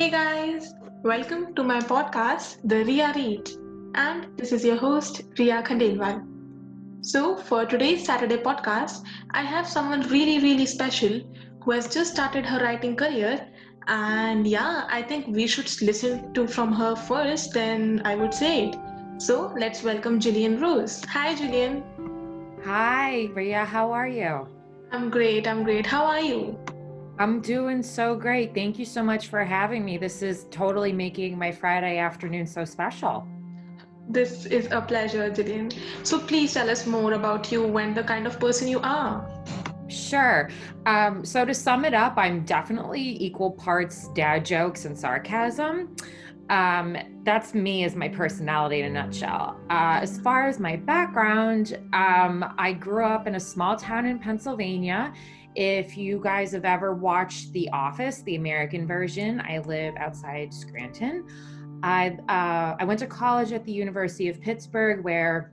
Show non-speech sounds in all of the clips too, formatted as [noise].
Hey guys, welcome to my podcast, The Ria Read, and this is your host, Ria Khandelwal. So, for today's Saturday podcast, I have someone really, really special who has just started her writing career. And yeah, I think we should listen to from her first, then I would say it. So, let's welcome Jillian Rose. Hi, Jillian. Hi, Ria. How are you? I'm great. I'm great. How are you? I'm doing so great. Thank you so much for having me. This is totally making my Friday afternoon so special. This is a pleasure, Jillian. So please tell us more about you and the kind of person you are. Sure. Um, so to sum it up, I'm definitely equal parts dad jokes and sarcasm. Um, that's me as my personality in a nutshell. Uh, as far as my background, um, I grew up in a small town in Pennsylvania if you guys have ever watched The Office, the American version, I live outside Scranton. I uh, I went to college at the University of Pittsburgh where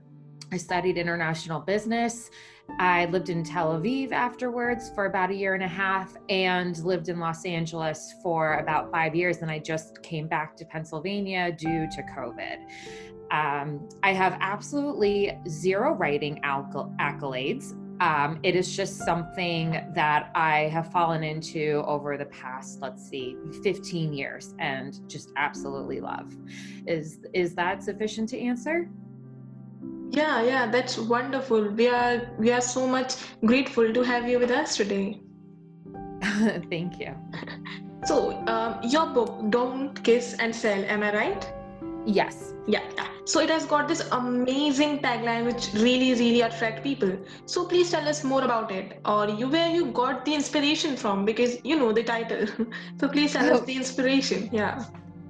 I studied international business. I lived in Tel Aviv afterwards for about a year and a half and lived in Los Angeles for about five years. And I just came back to Pennsylvania due to COVID. Um, I have absolutely zero writing accolades. Um, it is just something that I have fallen into over the past, let's see, 15 years and just absolutely love. Is is that sufficient to answer? Yeah, yeah, that's wonderful. We are we are so much grateful to have you with us today. [laughs] Thank you. [laughs] So, um, your book, Don't Kiss and Sell, am I right? Yes. Yeah, yeah. So it has got this amazing tagline which really, really attract people. So please tell us more about it, or you where you got the inspiration from because you know the title. [laughs] so please tell us oh. the inspiration. Yeah.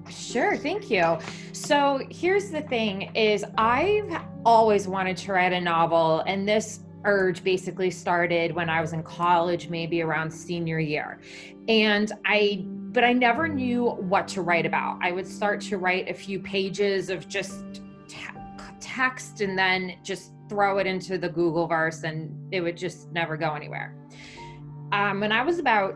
Sure, thank you. So here's the thing is I've always wanted to write a novel and this urge basically started when I was in college, maybe around senior year. And I but I never knew what to write about. I would start to write a few pages of just text and then just throw it into the Google verse and it would just never go anywhere. Um, when I was about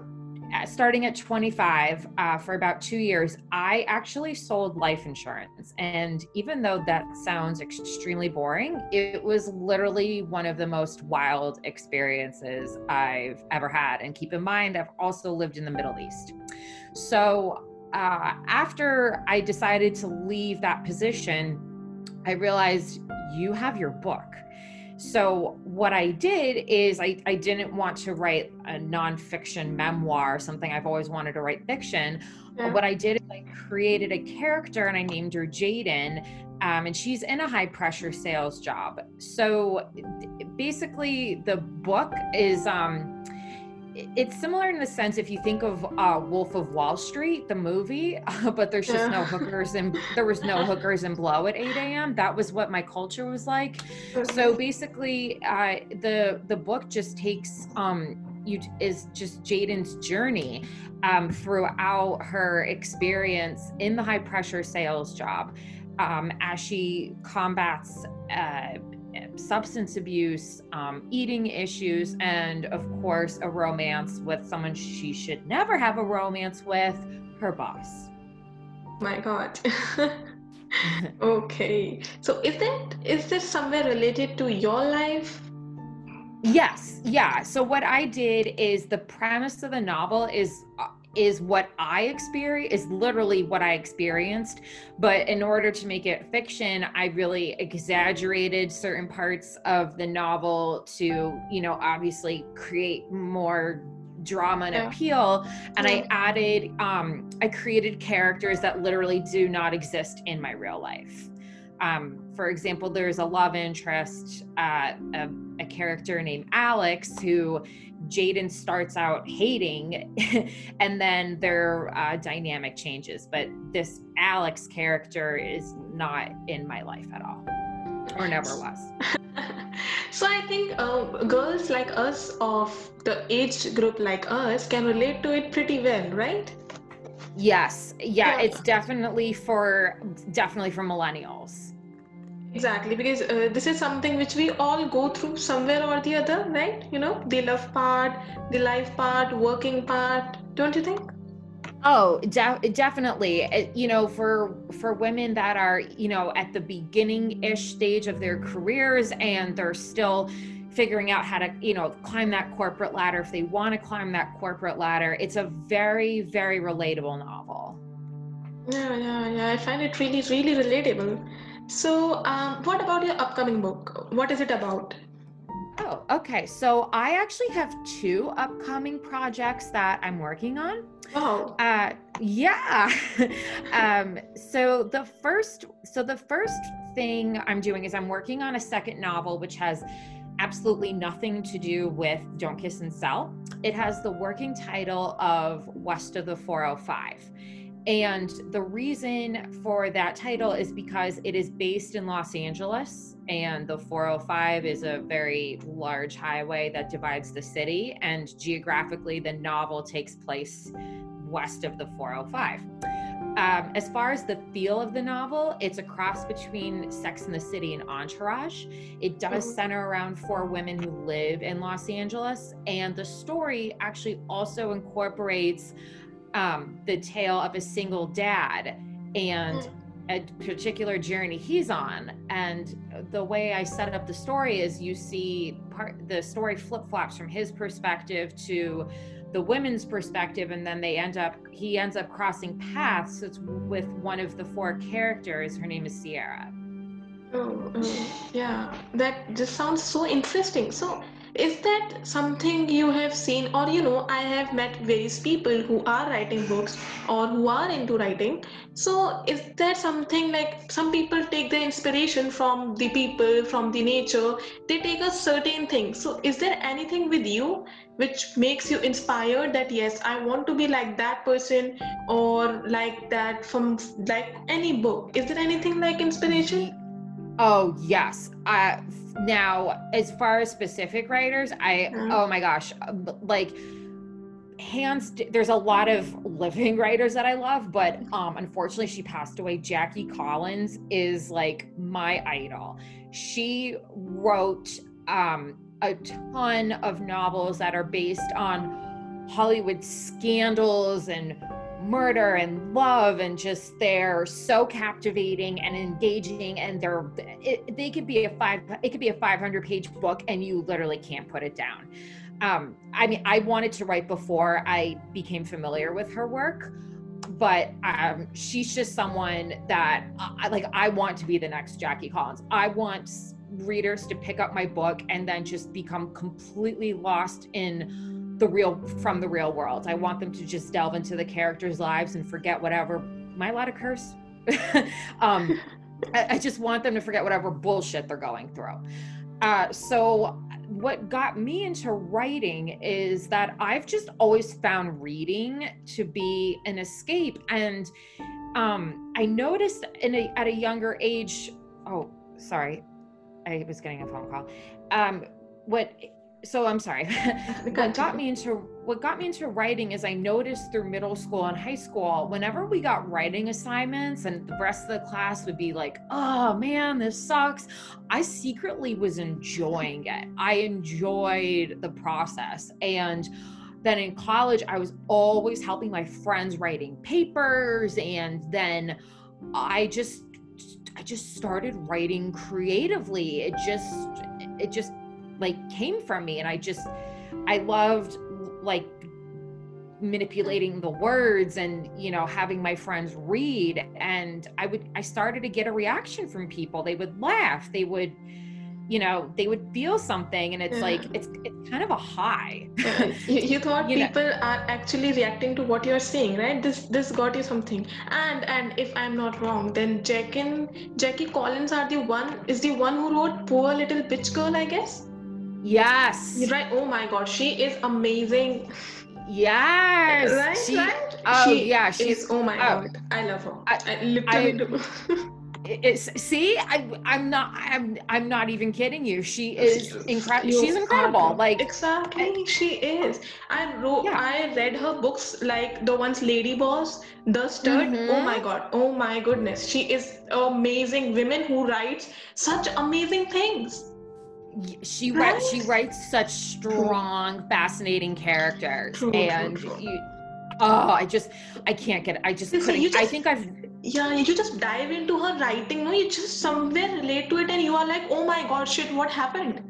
uh, starting at 25 uh, for about two years, I actually sold life insurance. And even though that sounds extremely boring, it was literally one of the most wild experiences I've ever had. And keep in mind, I've also lived in the Middle East. So uh, after I decided to leave that position, I realized you have your book. So what I did is I, I didn't want to write a nonfiction memoir, something I've always wanted to write fiction. Yeah. What I did is I created a character and I named her Jaden. Um, and she's in a high pressure sales job. So basically, the book is um, it's similar in the sense if you think of uh, Wolf of Wall Street, the movie, uh, [laughs] but there's just no hookers and there was no [laughs] hookers and blow at 8 a.m. That was what my culture was like. So basically, uh, the the book just takes um, you is just Jaden's journey um, throughout her experience in the high pressure sales job um, as she combats uh, substance abuse, um, eating issues, and of course, a romance with someone she should never have a romance with her boss. My God. [laughs] okay. So is that is this somewhere related to your life? Yes. Yeah. So what I did is the premise of the novel is uh, is what I experience is literally what I experienced. But in order to make it fiction, I really exaggerated certain parts of the novel to, you know, obviously create more drama and appeal. And i added um i created characters that literally do not exist in my real life. Um, for example, there's a love interest, uh, a, a, character named Alex who Jaden starts out hating, [laughs] and then their uh, dynamic changes. But this Alex character is not in my life at all, or never was. [laughs] so I think uh, girls like us of the age group like us can relate to it pretty well, right? Yes, yeah, yeah. it's definitely for definitely for millennials. Exactly, because uh, this is something which we all go through somewhere or the other, right? You know, the love part, the life part, working part, don't you think? Oh, de- definitely. It, you know, for for women that are, you know, at the beginning-ish stage of their careers and they're still figuring out how to, you know, climb that corporate ladder if they want to climb that corporate ladder, it's a very very relatable novel. Yeah, yeah, yeah. I find it really, really relatable. So, um, what about your upcoming book? What is it about? Oh, okay. So I actually have two upcoming projects that I'm working on. Oh. Uh, yeah. [laughs] um, so the first, so the first thing I'm doing is I'm working on a second novel, which has absolutely nothing to do with Don't Kiss and Sell. It has the working title of West of the 405. And the reason for that title is because it is based in Los Angeles, and the 405 is a very large highway that divides the city. And geographically, the novel takes place west of the 405. Um, as far as the feel of the novel, it's a cross between Sex and the City and Entourage. It does mm-hmm. center around four women who live in Los Angeles, and the story actually also incorporates um, the tale of a single dad and a particular journey he's on. And the way I set up the story is you see part the story flip flops from his perspective to the women's perspective, and then they end up he ends up crossing paths with one of the four characters. Her name is Sierra. Oh, oh yeah, that just sounds so interesting. So is that something you have seen? Or you know i have met various people who are writing books or who are into writing. So is there something like some people take their inspiration from the people from the nature. They take a certain thing. So is there anything with you which makes you inspired that yes i want to be like that person or like that from like any book? Is there anything like inspiration Oh yes. Uh, now, as far as specific writers, I mm-hmm. oh my gosh, like hands. There's a lot of living [laughs] writers that I love, but um, unfortunately, she passed away. Jackie Collins is like my idol. She wrote um, a ton of novels that are based on Hollywood scandals and murder and love and just they're so captivating and engaging and they're it, they could be a five it could be a 500 page book and you literally can't put it down. Um, i mean i wanted to write before i became familiar with her work but um, she's just someone that I, like i want to be the next jackie collins. I want readers to pick up my book and then just become completely lost in the real from the real world. I want them to just delve into the characters' lives and forget whatever. Am I allowed to curse? [laughs] um, I, I, just want them to forget whatever bullshit they're going through. Uh, so, what got me into writing is that I've just always found reading to be an escape, and um, I noticed in a, at a younger age. Oh, sorry, I was getting a phone call. Um, what so I'm sorry. [laughs] what got me into what got me into writing is I noticed through middle school and high school, whenever we got writing assignments and the rest of the class would be like, "Oh man, this sucks," I secretly was enjoying it. I enjoyed the process, and then in college, I was always helping my friends writing papers, and then I just I just started writing creatively. It just it just like came from me and i just i loved like manipulating the words and you know having my friends read and i would i started to get a reaction from people they would laugh they would you know they would feel something and it's yeah. like mm. it's it's kind of a high yeah. you, you, [laughs] thought you people know. are actually reacting to what you're saying right this this got you something and and if i'm not wrong then jackie jackie collins are the one is the one who wrote poor little bitch girl i guess Yes. Right. Oh my god, she is amazing. Yes. Right, she, right? Oh she yeah, she's oh my oh, god. I love her. I, I literally I, do. [laughs] It's, see, I, I'm not. I'm. I'm not even kidding you. She is incredible. She's incredible. Like exactly, she is. I wrote. Yeah. I read her books, like the ones Lady Boss, The Stud. Mm-hmm. Oh my god. Oh my goodness. She is amazing. Women who writes such amazing things she writes she writes such strong fascinating characters and you oh, I just, I can't get it. I just You couldn't. you I just- think I've, Yeah, you just dive into her writing. No, you just somewhere relate to it, and you are like, oh my god, shit, what happened?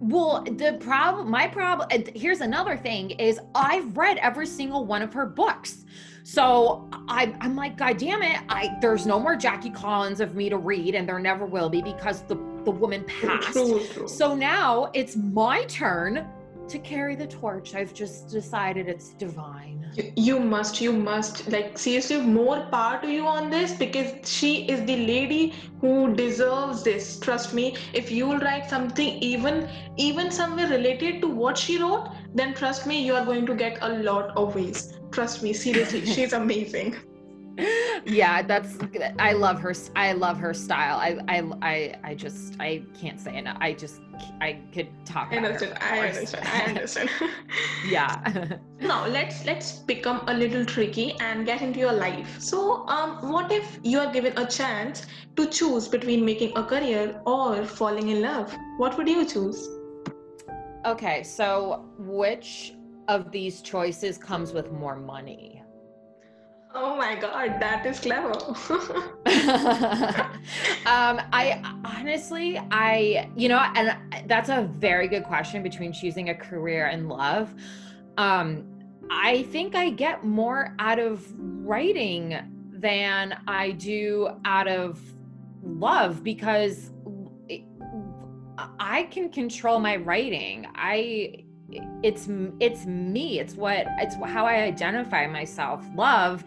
well, the problem, my problem, and uh, here's another thing is I've read every single one of her books. So I, I'm like, God damn it. I, there's no more Jackie Collins of me to read and there never will be because the, the woman passed. True, true. So now it's my turn to carry the torch. I've just decided it's divine. You- You must, you must, like, seriously, more power to you on this because she is the lady who deserves this. Trust me, if you will write something even, even somewhere related to what she wrote, then trust me, you are going to get a lot of ways. Trust me, seriously, [laughs] she's amazing. Yeah, that's I love her I love her style. I I I I just I can't say enough. I just I could talk I understand, I understand, I [laughs] understand. [laughs] yeah. now let's let's become a little tricky and get into your life so um what if you are given a chance to choose between making a career or falling in love what would you choose okay, so which of these choices comes with more money? Oh my god that is clever. [laughs] Um i honestly i you know and that's a very good question between choosing a career and love. Um i think i get more out of writing than i do out of love because i can control my writing. I it's it's me it's what it's how i identify myself. Love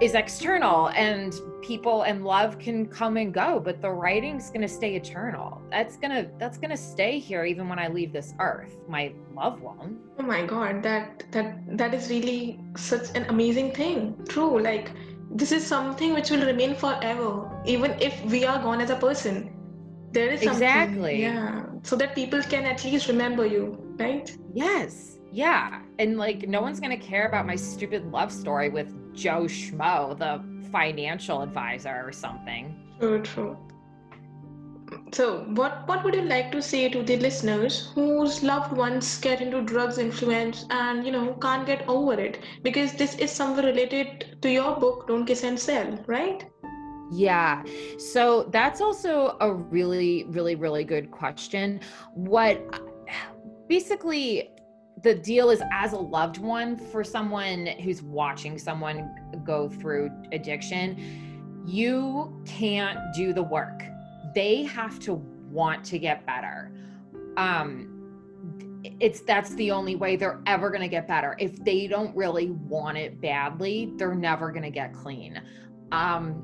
is external and people and love can come and go but the writing's going to stay eternal. That's going to that's going to stay here even when i leave this earth. My love won't oh my god that that that is really such an amazing thing. True like this is something which will remain forever even if we are gone as a person. There is something Exactly. yeah so that people can at least remember you right yes yeah and like no one's going to care about my stupid love story with joe schmo the financial advisor or something True, true. So, what what would you like to say to the listeners whose loved ones get into drugs influence and you know can't get over it? Because this is somewhere related to your book, Don't Kiss and Sell, right? Yeah. So that's also a really, really, really good question. What basically the deal is as a loved one for someone who's watching someone go through addiction, you can't do the work. They have to want to get better. Um, it's that's the only way they're ever going to get better. If they don't really want it badly, they're never going to get clean. Um,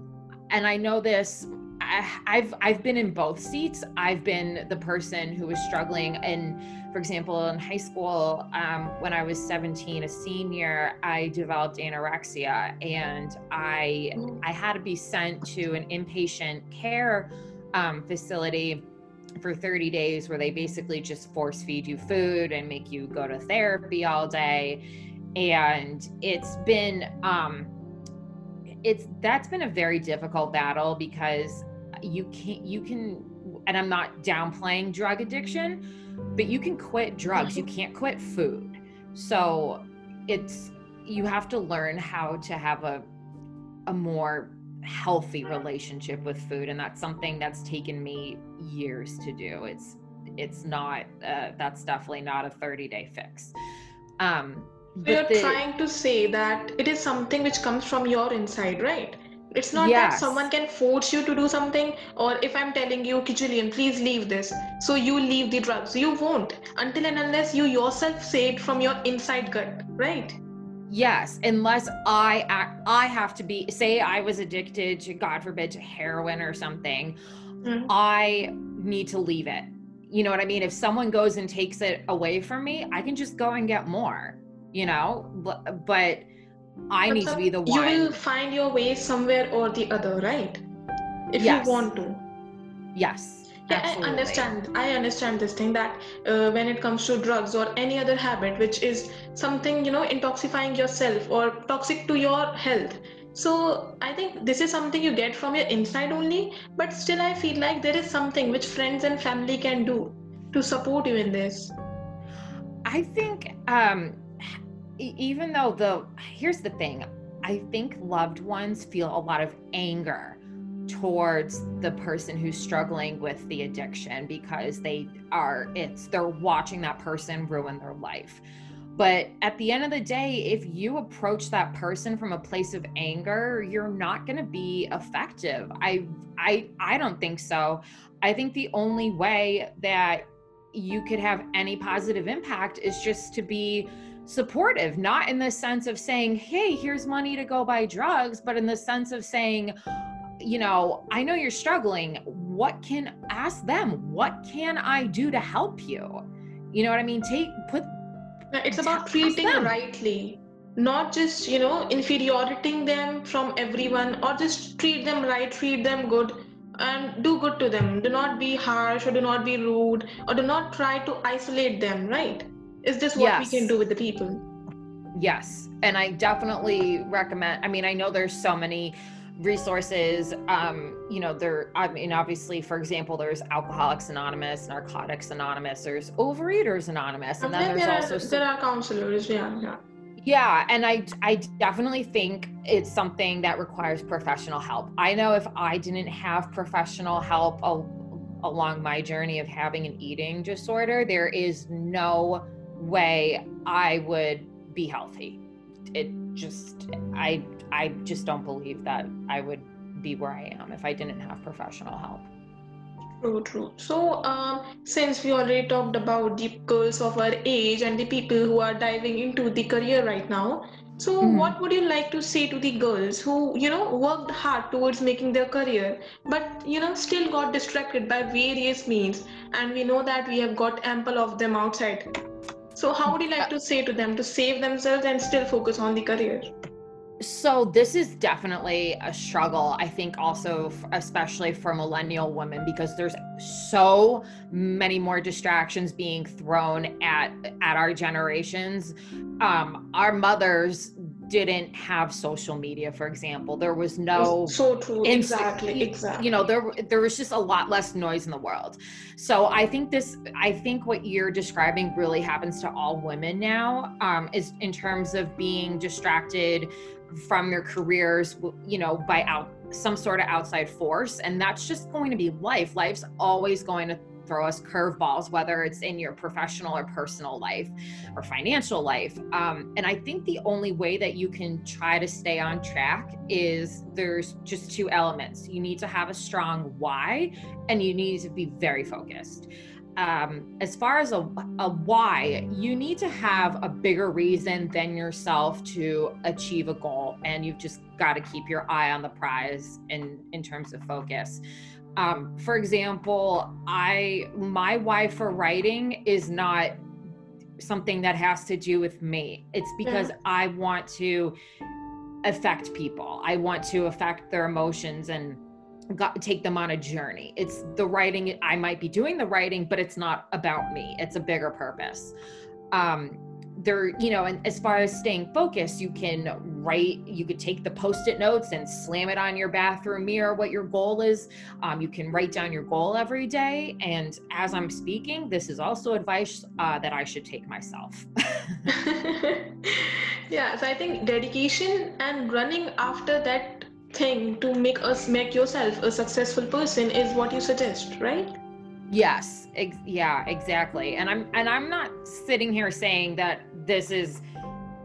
and I know this. I, I've I've been in both seats. I've been the person who was struggling, and for example, in high school, um, when I was 17, a senior, I developed anorexia, and I I had to be sent to an inpatient care um, facility for 30 days, where they basically just force feed you food and make you go to therapy all day, and it's been. Um, it's that's been a very difficult battle because you can't you can and i'm not downplaying drug addiction but you can quit drugs. You [laughs] can't quit food. So it's you have to learn how to have a a more healthy relationship with food. And that's something that's taken me years to do. It's it's not uh, that's definitely not a 30 day fix. Um you're the- trying to say that it is something which comes from your inside, right? It's not that someone can force you to do something, or if I'm telling you, "Okay, Julian, please leave this, so you leave the drugs. You won't until and unless you yourself say it from your inside gut, right? Yes, unless I act, I have to be say I was addicted to God forbid to heroin or something, Mhm. I need to leave it. You know what I mean? If someone goes and takes it away from me, I can just go and get more, you know? Bu- But I But need to be the one. You will find your way somewhere or the other, right? If Yes. you want to. Yes. Yeah, absolutely. I understand. I understand this thing that uh, when it comes to drugs or any other habit, which is something, you know, intoxifying yourself or toxic to your health. So I think this is something you get from your inside only, but still I feel like there is something which friends and family can do to support you in this. I think um even though the here's the thing i think loved ones feel a lot of anger towards the person who's struggling with the addiction because they are it's they're watching that person ruin their life. But at the end of the day if you approach that person from a place of anger you're not going to be effective. I i i don't think so. I think the only way that you could have any positive impact is just to be supportive not in the sense of saying hey here's money to go buy drugs but in the sense of saying you know, I know you're struggling. What can ask them? What can I do to help you? You know what I mean? Take put it's about treating them. rightly not just you know inferioriting them from everyone or just treat them right treat them good and do good to them do not be harsh or do not be rude or do not try to isolate them right is this what yes. we can do with the people. Yes. And i definitely recommend i mean i know there's so many resources um you know there i mean obviously for example there's alcoholics anonymous narcotics anonymous there's overeaters anonymous and, then, there's also there are counselors yeah yeah. Yeah and i i definitely think it's something that requires professional help. I know if i didn't have professional help al- along my journey of having an eating disorder there is no way i would be healthy it just i I just don't believe that I would be where I am if I didn't have professional help. True, true. So, um, since we already talked about the girls of our age and the people who are diving into the career right now, so mm-hmm. what would you like to say to the girls who, you know, worked hard towards making their career, but you know, still got distracted by various means, and we know that we have got ample of them outside. So, how would you like to say to them to save themselves and still focus on the career? So this is definitely a struggle. I think also, especially for millennial women, because there's so many more distractions being thrown at at our generations. Um, our mothers didn't have social media, for example. There was no so true. exactly, exactly. You know, there there was just a lot less noise in the world. So I think this, I think what you're describing really happens to all women now. Um, is in terms of being distracted from your careers you know by out some sort of outside force and that's just going to be life life's always going to throw us curveballs whether it's in your professional or personal life or financial life. Um, and i think the only way that you can try to stay on track is there's just two elements. You need to have a strong why and you need to be very focused. Um, as far as a, a why, you need to have a bigger reason than yourself to achieve a goal, and you've just got to keep your eye on the prize in in terms of focus. Um, for example, I my why for writing is not something that has to do with me. It's because yeah. I want to affect people. I want to affect their emotions and got, take them on a journey. It's the writing, I might be doing the writing, but it's not about me. It's a bigger purpose. Um, there, you know, and as far as staying focused, you can write, you could take the post it notes and slam it on your bathroom mirror what your goal is. Um, you can write down your goal every day. And as I'm speaking, this is also advice uh, that I should take myself. [laughs] [laughs] yeah, so I think dedication and running after that thing to make us make yourself a successful person is what you suggest right yes ex- yeah exactly and i'm and i'm not sitting here saying that this is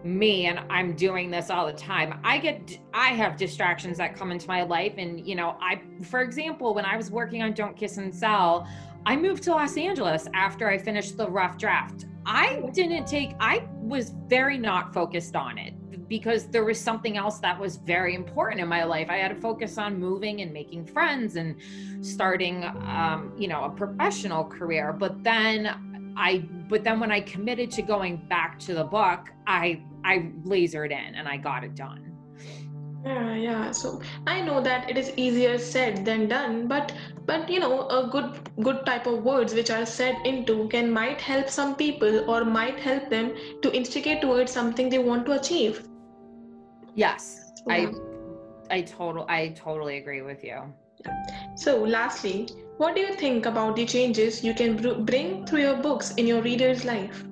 me and i'm doing this all the time. I get i have distractions that come into my life and you know i for example when i was working on don't kiss and sell i moved to los angeles after i finished the rough draft. I didn't take i was very not focused on it because there was something else that was very important in my life. I had to focus on moving and making friends and starting, um, you know, a professional career. But then I, but then when I committed to going back to the book, I, I lasered in and I got it done. Yeah, yeah. So I know that it is easier said than done, but but you know, a good good type of words which are said into can might help some people or might help them to instigate towards something they want to achieve. Yes, yeah. I I total I totally agree with you. So, lastly, what do you think about the changes you can br- bring through your books in your reader's life?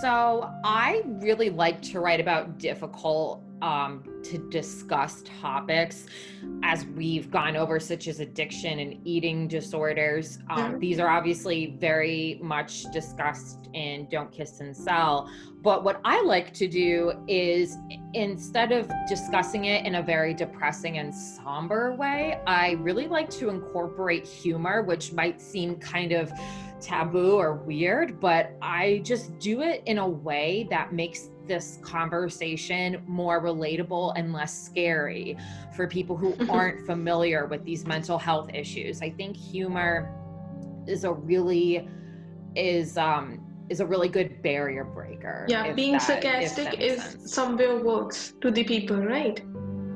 so I really like to write about difficult um, to discuss topics as we've gone over, such as addiction and eating disorders. Um, yeah. These are obviously very much discussed in Don't Kiss and Sell. But what I like to do is instead of discussing it in a very depressing and somber way, I really like to incorporate humor, which might seem kind of taboo or weird, but I just do it in a way that makes this conversation more relatable and less scary for people who [laughs] aren't familiar with these mental health issues. I think humor is a really is um is a really good barrier breaker. Yeah, being that, sarcastic is sense. somewhere works to the people, right?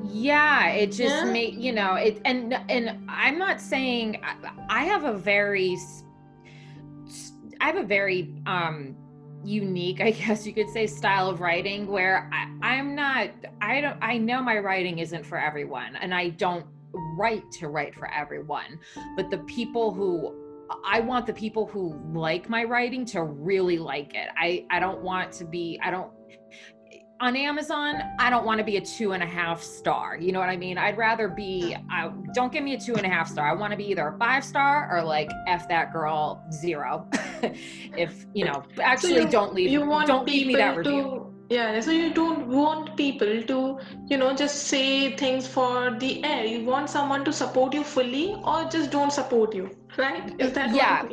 Yeah, it just yeah. made you know it, and and I'm not saying I, I have a very I have a very um unique, I [laughs] guess you could say, style of writing where I, I'm not, I don't, I know my writing isn't for everyone and I don't write to write for everyone. But the people who, I want the people who like my writing to really like it. I, I don't want to be, I don't, on Amazon, I don't want to be a two and a half star. You know what I mean? I'd rather be, uh, don't give me a two and a half star. I want to be either a five star or like F that girl zero. [laughs] if, you know, actually so you, don't leave, you want don't leave me that review. To, yeah, so you don't want people to, you know, just say things for the air. You want someone to support you fully or just don't support you, right? Is that yeah.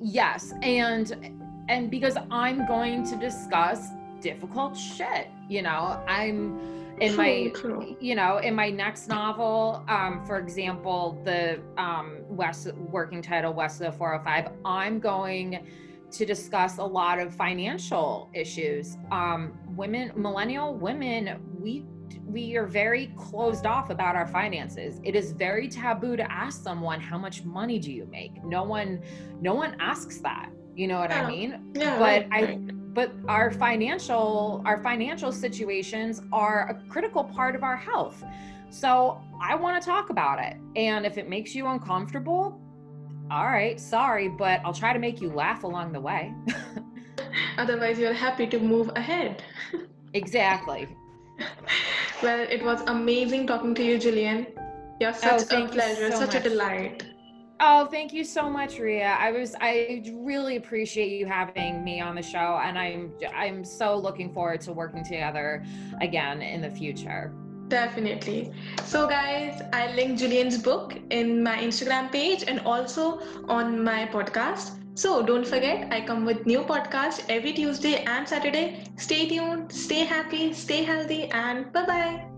Yes. And, and because I'm going to discuss difficult shit you know? I'm in my you know in my next novel um for example the um west working title west of the 405 i'm going to discuss a lot of financial issues. Um women millennial women we we are very closed off about our finances. It is very taboo to ask someone how much money do you make? No one no one asks that you know what yeah. i mean? Yeah, but right, i but our financial our financial situations are a critical part of our health. So i want to talk about it. And if it makes you uncomfortable all right sorry but i'll try to make you laugh along the way. [laughs] Otherwise you're happy to move ahead. Exactly. [laughs] Well it was amazing talking to you Jillian. You're such oh, a pleasure so such much. a delight Oh, thank you so much, Ria. I was I really appreciate you having me on the show and I'm I'm so looking forward to working together again in the future. Definitely. So guys, I link Julian's book in my Instagram page and also on my podcast. So don't forget, I come with new podcasts every Tuesday and Saturday. Stay tuned, stay happy, stay healthy, and bye bye.